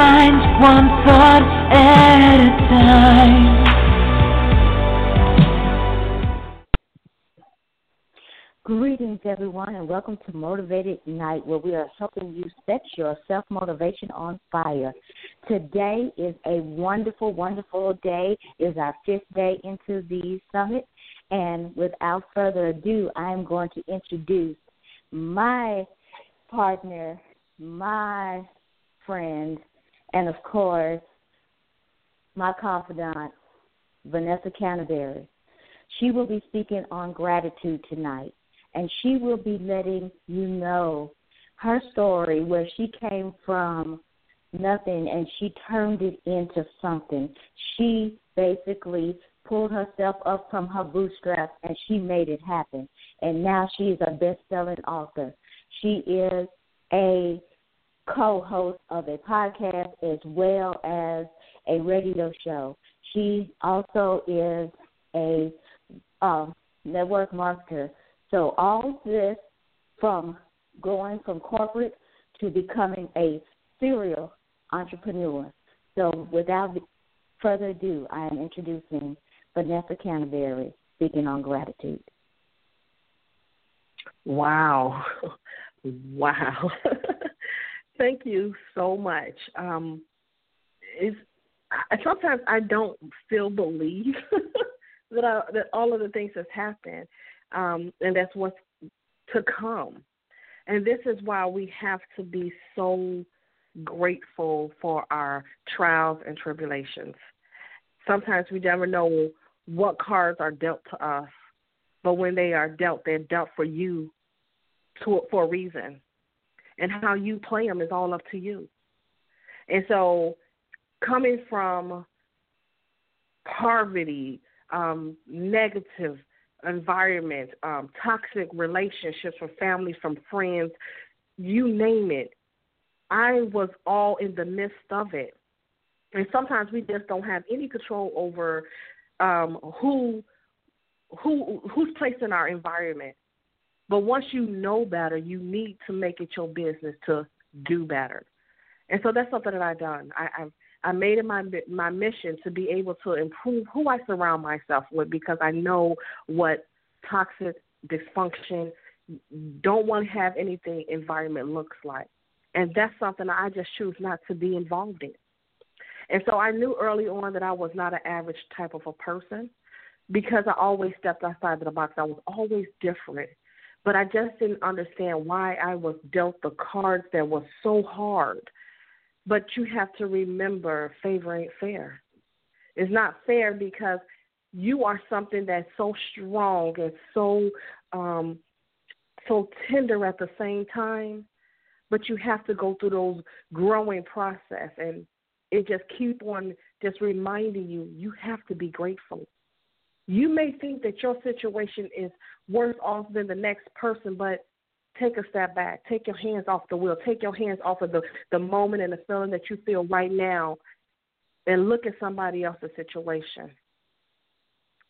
mind one thought at a time. Greetings, everyone, and welcome to Motivate Ignite, where we are helping you set your self motivation on fire. Today is a wonderful, wonderful day. It is our fifth day into the summit, and without further ado, I am going to introduce my partner, my friend, and of course, my confidant, Vanessa Canteberry. She will be speaking on gratitude tonight and she will be letting you know her story where she came from nothing and she turned it into something. She basically pulled herself up from her bootstraps and she made it happen. And now she is a best selling author. She is a co host of a podcast as well as a radio show. She also is a um, network marketer. So all this from going from corporate to becoming a serial entrepreneur. So without further ado, I am introducing Vanessa Canteberry speaking on gratitude. Wow. Wow. Thank you so much. Um, sometimes I don't still believe that I, that all of the things that's happened um, and that's what's to come. And this is why we have to be so grateful for our trials and tribulations. Sometimes we never know what cards are dealt to us, but when they are dealt, they're dealt for you to, for a reason. And how you play them is all up to you. And so, coming from poverty, um, negative environment, um, toxic relationships from family, from friends, you name it. I was all in the midst of it. And sometimes we just don't have any control over um, who who who's placed in our environment. But once you know better, you need to make it your business to do better. And so that's something that I've done. I, I've I made it my my mission to be able to improve who I surround myself with because I know what toxic dysfunction, don't want to have anything environment looks like, and that's something I just choose not to be involved in. And so I knew early on that I was not an average type of a person because I always stepped outside of the box. I was always different. But I just didn't understand why I was dealt the cards that were so hard but you have to remember favor ain't fair. It's not fair because you are something that's so strong and so um so tender at the same time, but you have to go through those growing process and it just keep on just reminding you you have to be grateful. You may think that your situation is worse off than the next person, but take a step back. Take your hands off the wheel. Take your hands off of the, the moment and the feeling that you feel right now and look at somebody else's situation.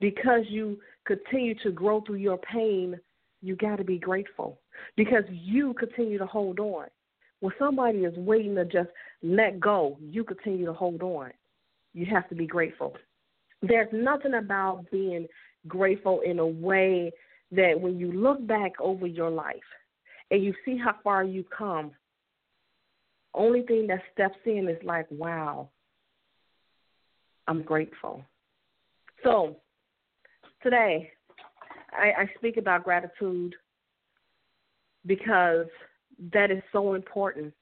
Because you continue to grow through your pain, you got to be grateful because you continue to hold on. When somebody is waiting to just let go, you continue to hold on. You have to be grateful. There's nothing about being grateful in a way that when you look back over your life, and you see how far you come, only thing that steps in is like, wow, I'm grateful. So today, I, I speak about gratitude because that is so important.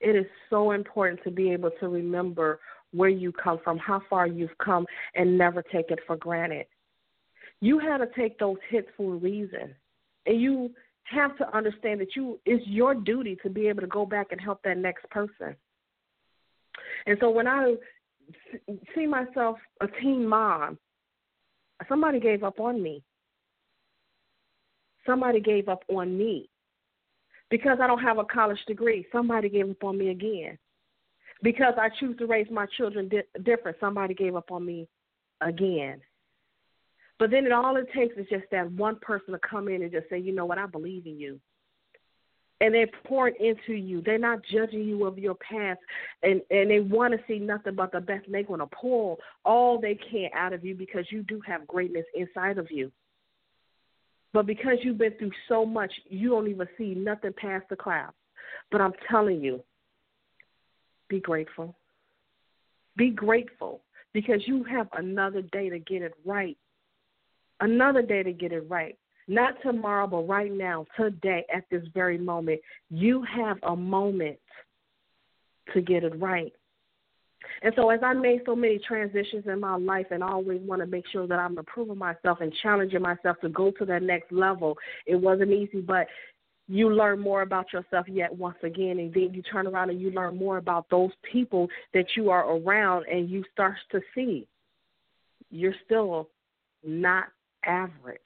It is so important to be able to remember where you come from, how far you've come, and never take it for granted. You had to take those hits for a reason. And you have to understand that you it's your duty to be able to go back and help that next person. And so when I see myself a teen mom, somebody gave up on me. Somebody gave up on me. Because I don't have a college degree, somebody gave up on me again. Because I choose to raise my children di- different, somebody gave up on me again. But then it all it takes is just that one person to come in and just say, you know what, I believe in you. and they're pouring into you. They're not judging you of your past, and and they want to see nothing but the best. And they're going to pull all they can out of you because you do have greatness inside of you. But because you've been through so much, you don't even see nothing past the clouds. But I'm telling you, be grateful. Be grateful because you have another day to get it right. Another day to get it right. Not tomorrow, but right now, today, at this very moment, you have a moment to get it right. And so, as I made so many transitions in my life and I always want to make sure that I'm improving myself and challenging myself to go to that next level, it wasn't easy, but you learn more about yourself yet once again. And then you turn around and you learn more about those people that you are around and you start to see you're still not average.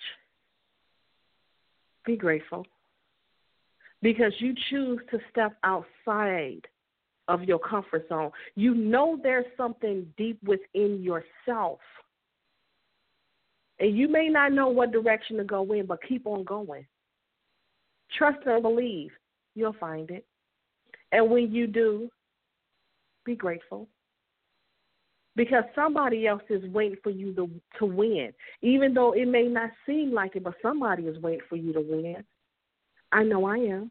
Be grateful because you choose to step outside of your comfort zone. You know there's something deep within yourself. And you may not know what direction to go in, but keep on going. Trust and believe. You'll find it. And when you do, be grateful. Because somebody else is waiting for you to to win. Even though it may not seem like it, but somebody is waiting for you to win. I know I am.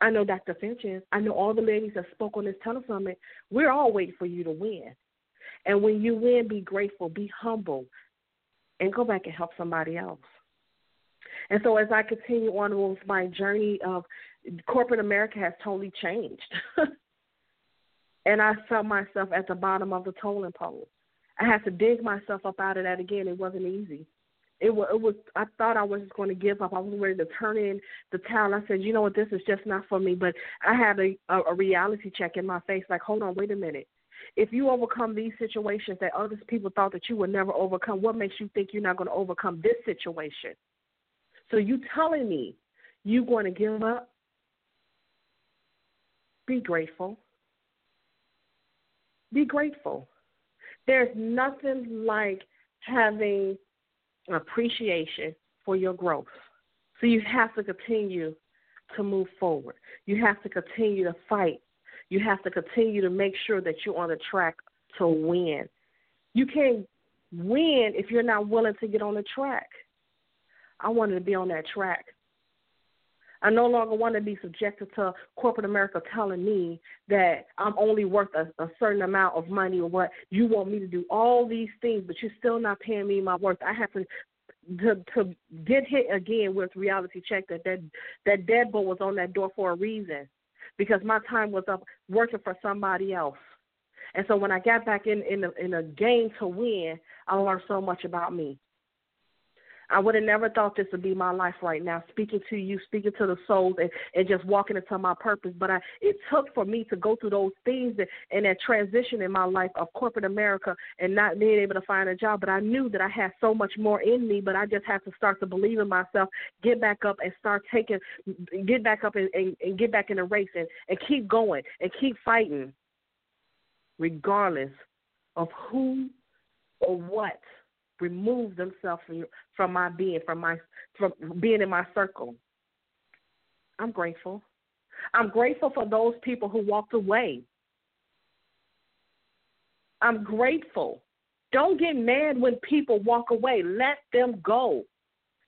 I know Dr. Finch is. I know all the ladies that spoke on this telesummit. We're all waiting for you to win. And when you win, be grateful, be humble, and go back and help somebody else. And so as I continue on with my journey of corporate America has totally changed. and I felt myself at the bottom of the tolling pole. I had to dig myself up out of that again. It wasn't easy it was, it was I thought I was just going to give up. I was ready to turn in the towel. I said, you know what, this is just not for me. But I had a, a, a reality check in my face, like, hold on, wait a minute. If you overcome these situations that other people thought that you would never overcome, what makes you think you're not going to overcome this situation? So you telling me you going to give up? Be grateful. Be grateful. There's nothing like having appreciation for your growth. So you have to continue to move forward. You have to continue to fight. You have to continue to make sure that you're on the track to win. You can't win if you're not willing to get on the track. I wanted to be on that track. I no longer want to be subjected to corporate America telling me that I'm only worth a, a certain amount of money or what. You want me to do all these things, but you're still not paying me my worth. I have to to to get hit again with reality check that that that deadbolt was on that door for a reason, because my time was up working for somebody else. And so when I got back in in a, in a game to win, I learned so much about me. I would have never thought this would be my life right now, speaking to you, speaking to the souls, and, and just walking into my purpose. But I, it took for me to go through those things and, that transition in my life of corporate America and not being able to find a job. But I knew that I had so much more in me, but I just had to start to believe in myself, get back up and start taking, get back up and, and, and get back in the race and, and keep going and keep fighting, regardless of who or what remove themselves from from my being, from my from being in my circle. I'm grateful. I'm grateful for those people who walked away. I'm grateful. Don't get mad when people walk away. Let them go.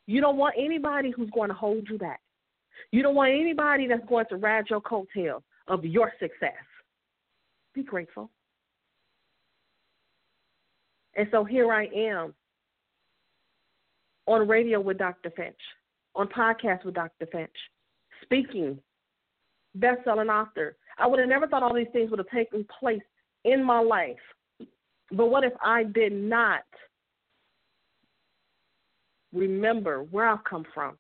You don't want anybody who's going to hold you back. You don't want anybody that's going to ride your coattail of your success. Be grateful. And so here I am on radio with Dr. Finch, on podcast with Dr. Finch, speaking, best-selling author. I would have never thought all these things would have taken place in my life. But what if I did not remember where I've come from?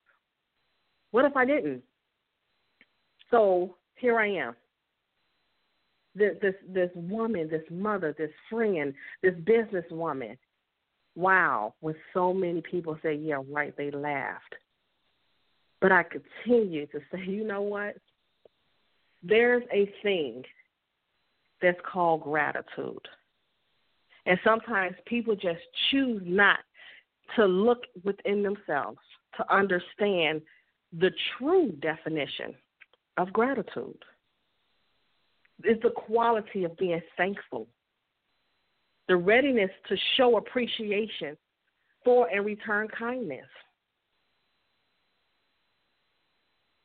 What if I didn't? So here I am. This this this woman, this mother, this friend, this businesswoman, wow, when so many people say, yeah, right, they laughed. But I continue to say, you know what? There's a thing that's called gratitude. And sometimes people just choose not to look within themselves to understand the true definition of gratitude. It's the quality of being thankful, the readiness to show appreciation for and return kindness.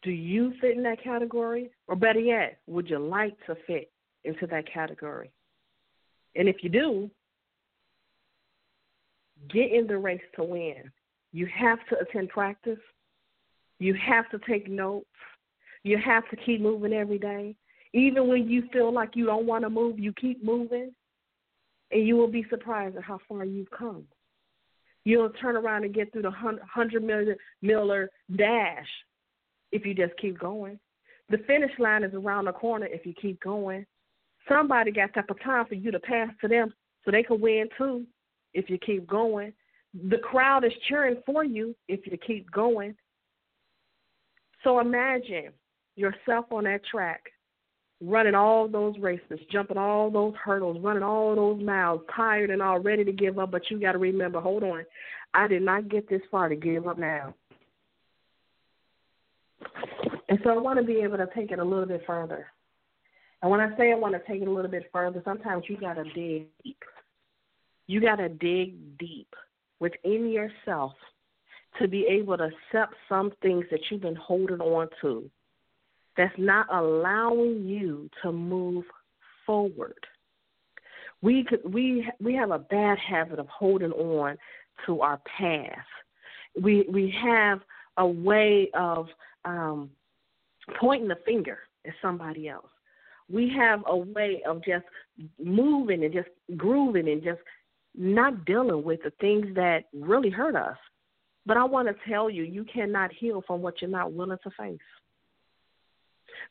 Do you fit in that category? Or better yet, would you like to fit into that category? And if you do, get in the race to win. You have to attend practice. You have to take notes. You have to keep moving every day. Even when you feel like you don't want to move, you keep moving, and you will be surprised at how far you've come. You'll turn around and get through the 100 million Miller dash if you just keep going. The finish line is around the corner if you keep going. Somebody got of time for you to pass to them so they can win too if you keep going. The crowd is cheering for you if you keep going. So imagine yourself on that track, running all those races, jumping all those hurdles, running all those miles, tired and all ready to give up. But you got to remember, hold on, I did not get this far to give up now. And so I want to be able to take it a little bit further. And when I say I want to take it a little bit further, sometimes you got to dig deep. You got to dig deep within yourself to be able to accept some things that you've been holding on to that's not allowing you to move forward. We could, we we have a bad habit of holding on to our past. We we have a way of um, pointing the finger at somebody else. We have a way of just moving and just grooving and just not dealing with the things that really hurt us. But I want to tell you, you cannot heal from what you're not willing to face.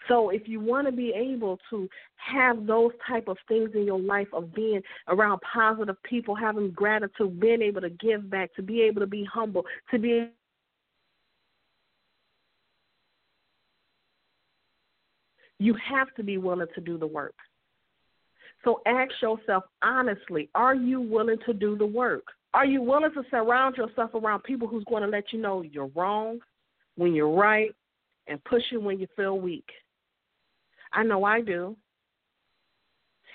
So if you want to be able to have those type of things in your life of being around positive people, having gratitude, being able to give back, to be able to be humble, to be you have to be willing to do the work. So ask yourself honestly, are you willing to do the work? Are you willing to surround yourself around people who's going to let you know you're wrong when you're right and push you when you feel weak? I know I do.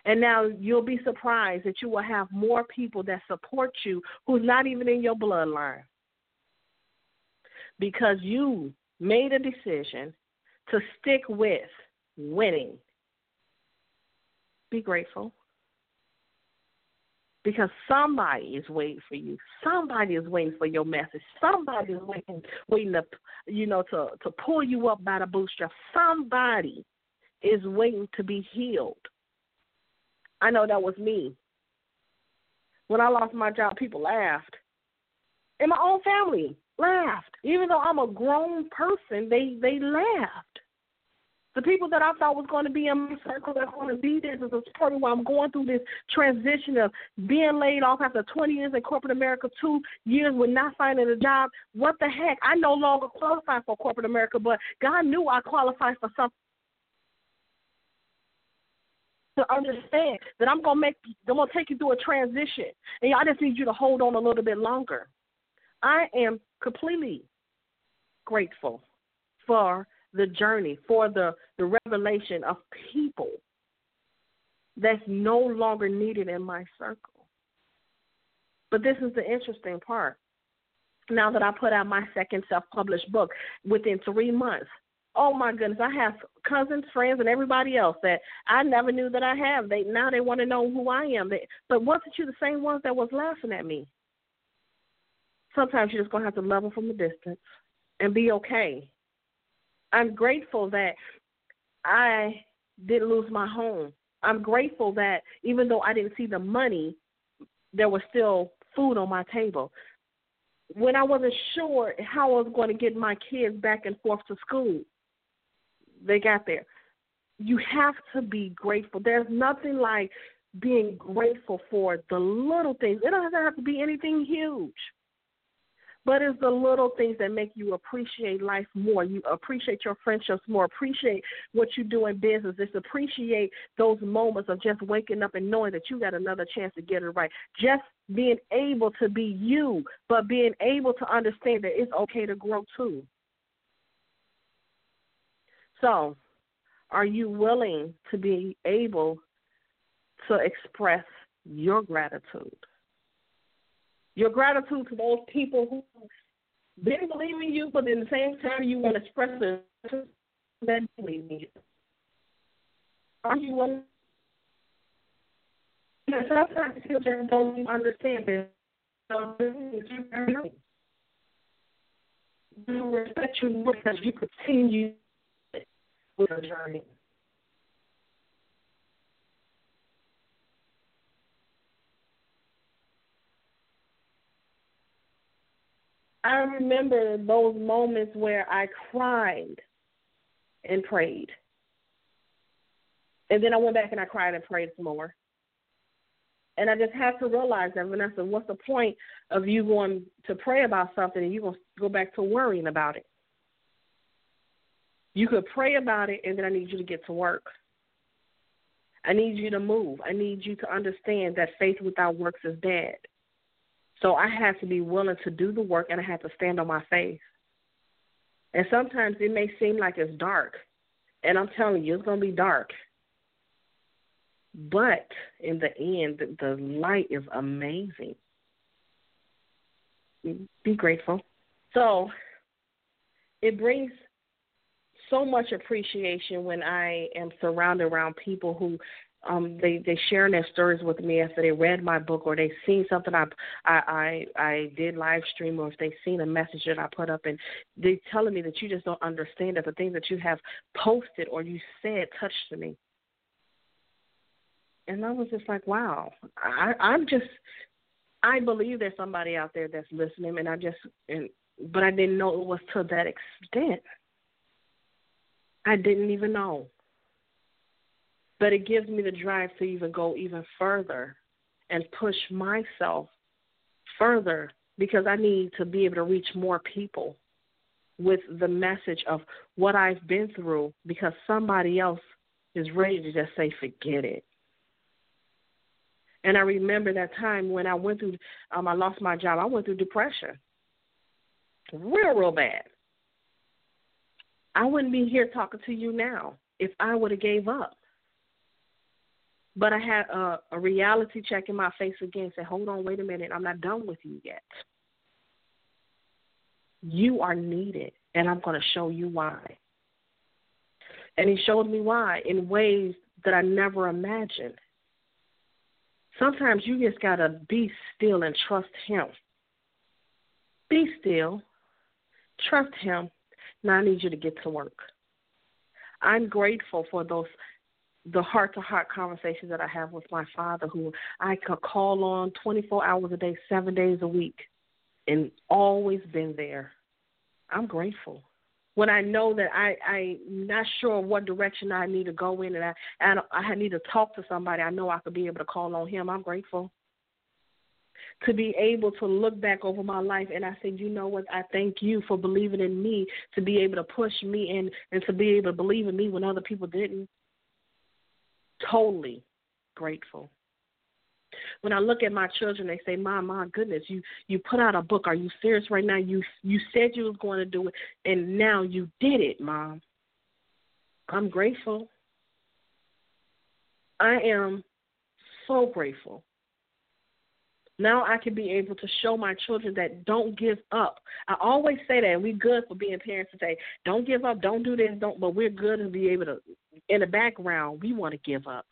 And now you'll be surprised that you will have more people that support you who's not even in your bloodline. Because you made a decision to stick with winning. Be grateful. Because somebody is waiting for you. Somebody is waiting for your message. Somebody is waiting, waiting to, you know, to to pull you up by the bootstrap. Somebody is waiting to be healed. I know that was me. When I lost my job, people laughed. And my own family laughed. Even though I'm a grown person, they they laughed. The people that I thought was going to be in my circle that's going to be there to support me while I'm going through this transition of being laid off after 20 years in corporate America, two years with not finding a job. What the heck? I no longer qualify for corporate America, but God knew I qualified for something. To understand that I'm gonna make, I'm gonna take you through a transition, and I just need you to hold on a little bit longer. I am completely grateful for the journey, for the, the revelation of people that's no longer needed in my circle. But this is the interesting part. Now that I put out my second self published book within three months, oh my goodness, I have cousins, friends, and everybody else that I never knew that I have. They now they want to know who I am. They, but wasn't you the same ones that was laughing at me? Sometimes you're just gonna have to level from a distance and be okay I'm grateful that I didn't lose my home. I'm grateful that even though I didn't see the money, there was still food on my table. When I wasn't sure how I was going to get my kids back and forth to school, they got there. You have to be grateful. There's nothing like being grateful for the little things. It doesn't have to be anything huge. But it's the little things that make you appreciate life more. You appreciate your friendships more. Appreciate what you do in business. Just appreciate those moments of just waking up and knowing that you got another chance to get it right. Just being able to be you, but being able to understand that it's okay to grow too. So, are you willing to be able to express your gratitude? Your gratitude to those people who didn't believe in you, but in the same time you want to express the that believe in you. Are you willing? sometimes children don't understand this. So you respect you because you continue journey. I remember those moments where I cried and prayed. And then I went back and I cried and prayed some more. And I just had to realize that, Vanessa, what's the point of you going to pray about something and you're going to go back to worrying about it? You could pray about it, and then I need you to get to work. I need you to move. I need you to understand that faith without works is dead. So I have to be willing to do the work, and I have to stand on my faith. And sometimes it may seem like it's dark, and I'm telling you, it's going to be dark. But in the end, the light is amazing. Be grateful. So it brings so much appreciation when I am surrounded around people who um they they sharing their stories with me after they read my book or they seen something I I I, I did live stream or if they seen a message that I put up and they telling me that you just don't understand that the things that you have posted or you said touched me and I was just like, wow, I, I'm just, I believe there's somebody out there that's listening, and I just, and but I didn't know it was to that extent. I didn't even know. But it gives me the drive to even go even further and push myself further because I need to be able to reach more people with the message of what I've been through because somebody else is ready to just say, forget it. And I remember that time when I went through, um, I lost my job. I went through depression, real, real bad. I wouldn't be here talking to you now if I would have gave up. But I had a, a reality check in my face again. Said, "Hold on, wait a minute. I'm not done with you yet. You are needed, and I'm going to show you why." And he showed me why in ways that I never imagined. Sometimes you just got to be still and trust Him. Be still, trust Him. Now I need you to get to work. I'm grateful for those the heart to heart conversations that I have with my father who I could call on 24 hours a day, 7 days a week and always been there. I'm grateful when I know that I I'm not sure what direction I need to go in, and I and I need to talk to somebody, I know I could be able to call on Him. I'm grateful to be able to look back over my life and I said, you know what, I thank you for believing in me to be able to push me and and to be able to believe in me when other people didn't. Totally grateful. When I look at my children, they say, "Mom, my goodness, you you put out a book. Are you serious right now? You you said you was going to do it, and now you did it, Mom." I'm grateful. I am so grateful. Now I can be able to show my children that don't give up. I always say that, and we're good for being parents to say, don't give up, don't do this, don't. But we're good to be able to, in the background, we want to give up.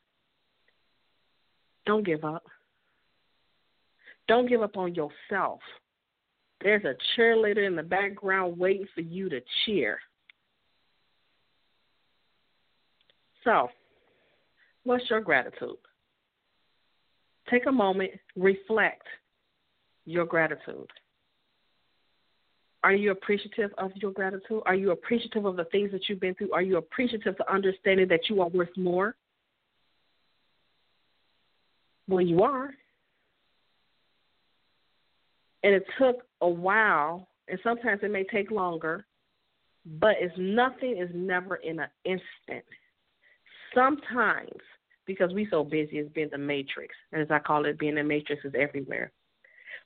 Don't give up. Don't give up on yourself. There's a cheerleader in the background waiting for you to cheer. So, what's your gratitude? Take a moment, reflect your gratitude. Are you appreciative of your gratitude? Are you appreciative of the things that you've been through? Are you appreciative to understanding that you are worth more? Well, you are. And it took a while, and sometimes it may take longer, but it's nothing is never in an instant. Sometimes, because we so busy as being the matrix, And as I call it, being the matrix is everywhere.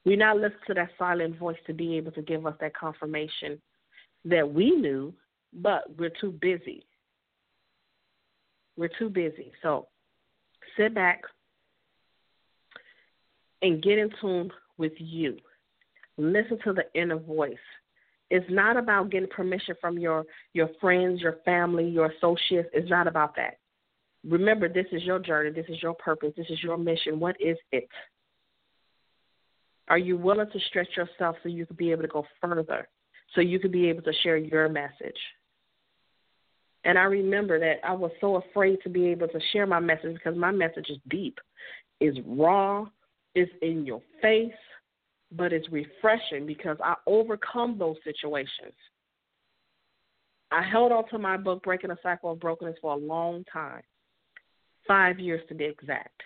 We now listen to that silent voice to be able to give us that confirmation that we knew, but we're too busy We're too busy. So sit back and get in tune with you. Listen to the inner voice. It's not about getting permission from your your friends, your family, your associates. It's not about that. Remember, this is your journey. This is your purpose. This is your mission. What is it? Are you willing to stretch yourself so you can be able to go further? So you can be able to share your message? And I remember that I was so afraid to be able to share my message because my message is deep, is raw, is in your face, but it's refreshing because I overcome those situations. I held on to my book, Breaking a Cycle of Brokenness, for a long time. Five years to be exact.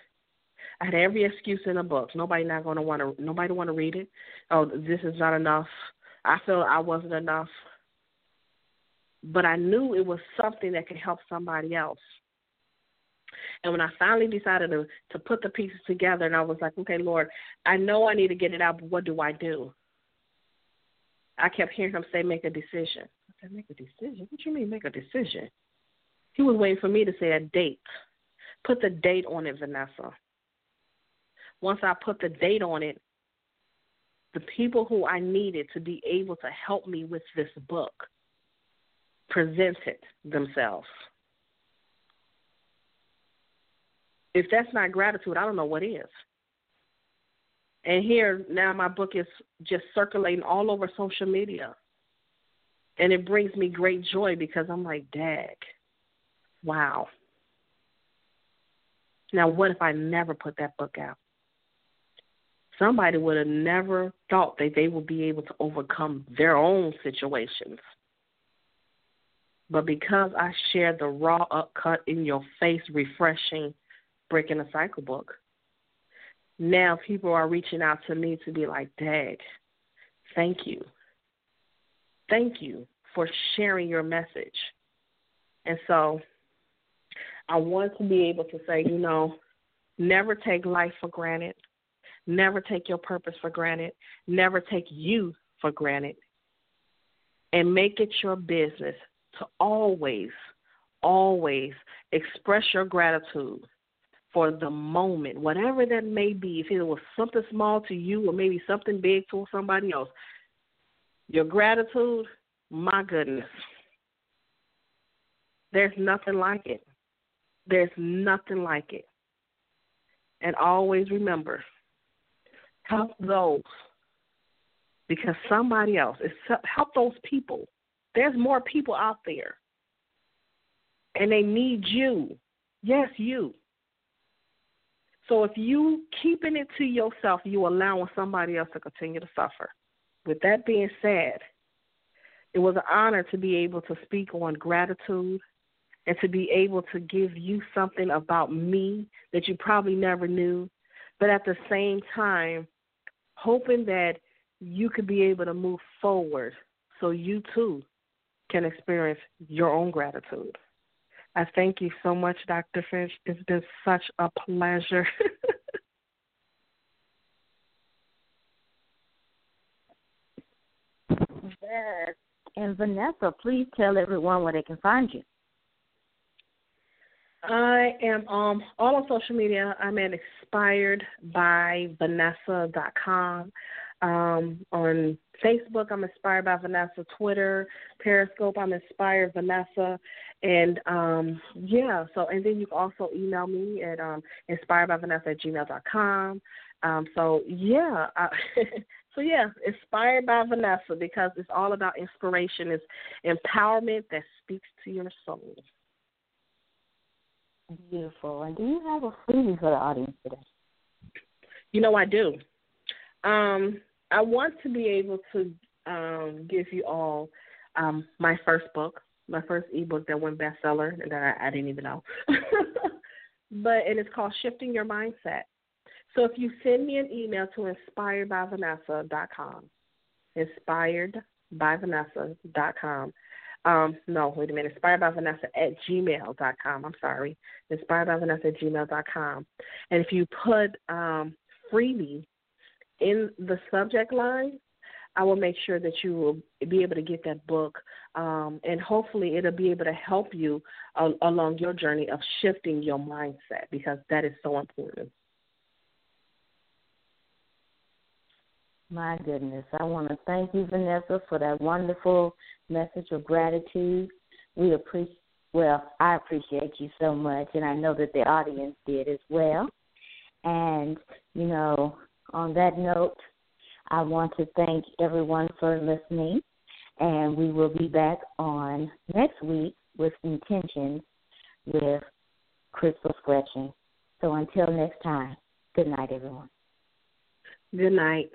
I had every excuse in the book. Nobody not gonna want to. Nobody want to read it. Oh, this is not enough. I felt I wasn't enough but I knew it was something that could help somebody else. And when I finally decided to to put the pieces together, and I was like, okay, Lord, I know I need to get it out, but what do I do? I kept hearing him say, make a decision. I said, make a decision? What do you mean, make a decision? He was waiting for me to say a date. Put the date on it, Vanessa. Once I put the date on it, the people who I needed to be able to help me with this book presented themselves. If that's not gratitude, I don't know what is. And here now my book is just circulating all over social media. And it brings me great joy because I'm like, dag, wow. Now, what if I never put that book out? Somebody would have never thought that they would be able to overcome their own situations but because I shared the raw, upcut, in your face, refreshing, breaking a cycle book, now people are reaching out to me to be like, Dad, thank you. Thank you for sharing your message. And so I want to be able to say, you know, never take life for granted. Never take your purpose for granted. Never take you for granted. And make it your business to always, always express your gratitude for the moment, whatever that may be. If it was something small to you or maybe something big to somebody else, your gratitude, my goodness, there's nothing like it. There's nothing like it. And always remember, help those because somebody else is help those people there's more people out there. And they need you. Yes, you. So if you keeping it to yourself, you allowing somebody else to continue to suffer. With that being said, it was an honor to be able to speak on gratitude and to be able to give you something about me that you probably never knew, but at the same time, hoping that you could be able to move forward so you too can experience your own gratitude. I thank you so much, Dr. Finch. It's been such a pleasure. yes. And Vanessa, please tell everyone where they can find you. I am um all on social media. I'm at inspiredbyvanessa.com. Um, on Facebook, I'm Inspired by Vanessa. Twitter, Periscope, I'm Inspired Vanessa. And um, yeah, so and then you can also email me at um, inspiredbyvanessa at gmail.com. Um, so yeah, I, so yeah, Inspired by Vanessa because it's all about inspiration, it's empowerment that speaks to your soul. Beautiful. And do you have a freebie for the audience today? You know, I do. Um, I want to be able to um, give you all um, my first book, my first ebook that went bestseller, and that I, I didn't even know. but and it's called Shifting Your Mindset. So if you send me an email to inspiredbyvanessa.com, inspiredbyvanessa.com. Um, no, wait a minute. Inspired by Vanessa at gmail.com. I'm sorry. Inspired by Vanessa at gmail.com. And if you put um, freebie in the subject line, I will make sure that you will be able to get that book, um, and hopefully it'll be able to help you uh, along your journey of shifting your mindset because that is so important. My goodness. I want to thank you, Vanessa, for that wonderful message of gratitude. We appreciate, well, I appreciate you so much, and I know that the audience did as well. And, you know, on that note, I want to thank everyone for listening, and we will be back on next week with intentions with Crystal Scratching. So until next time, good night, everyone. Good night.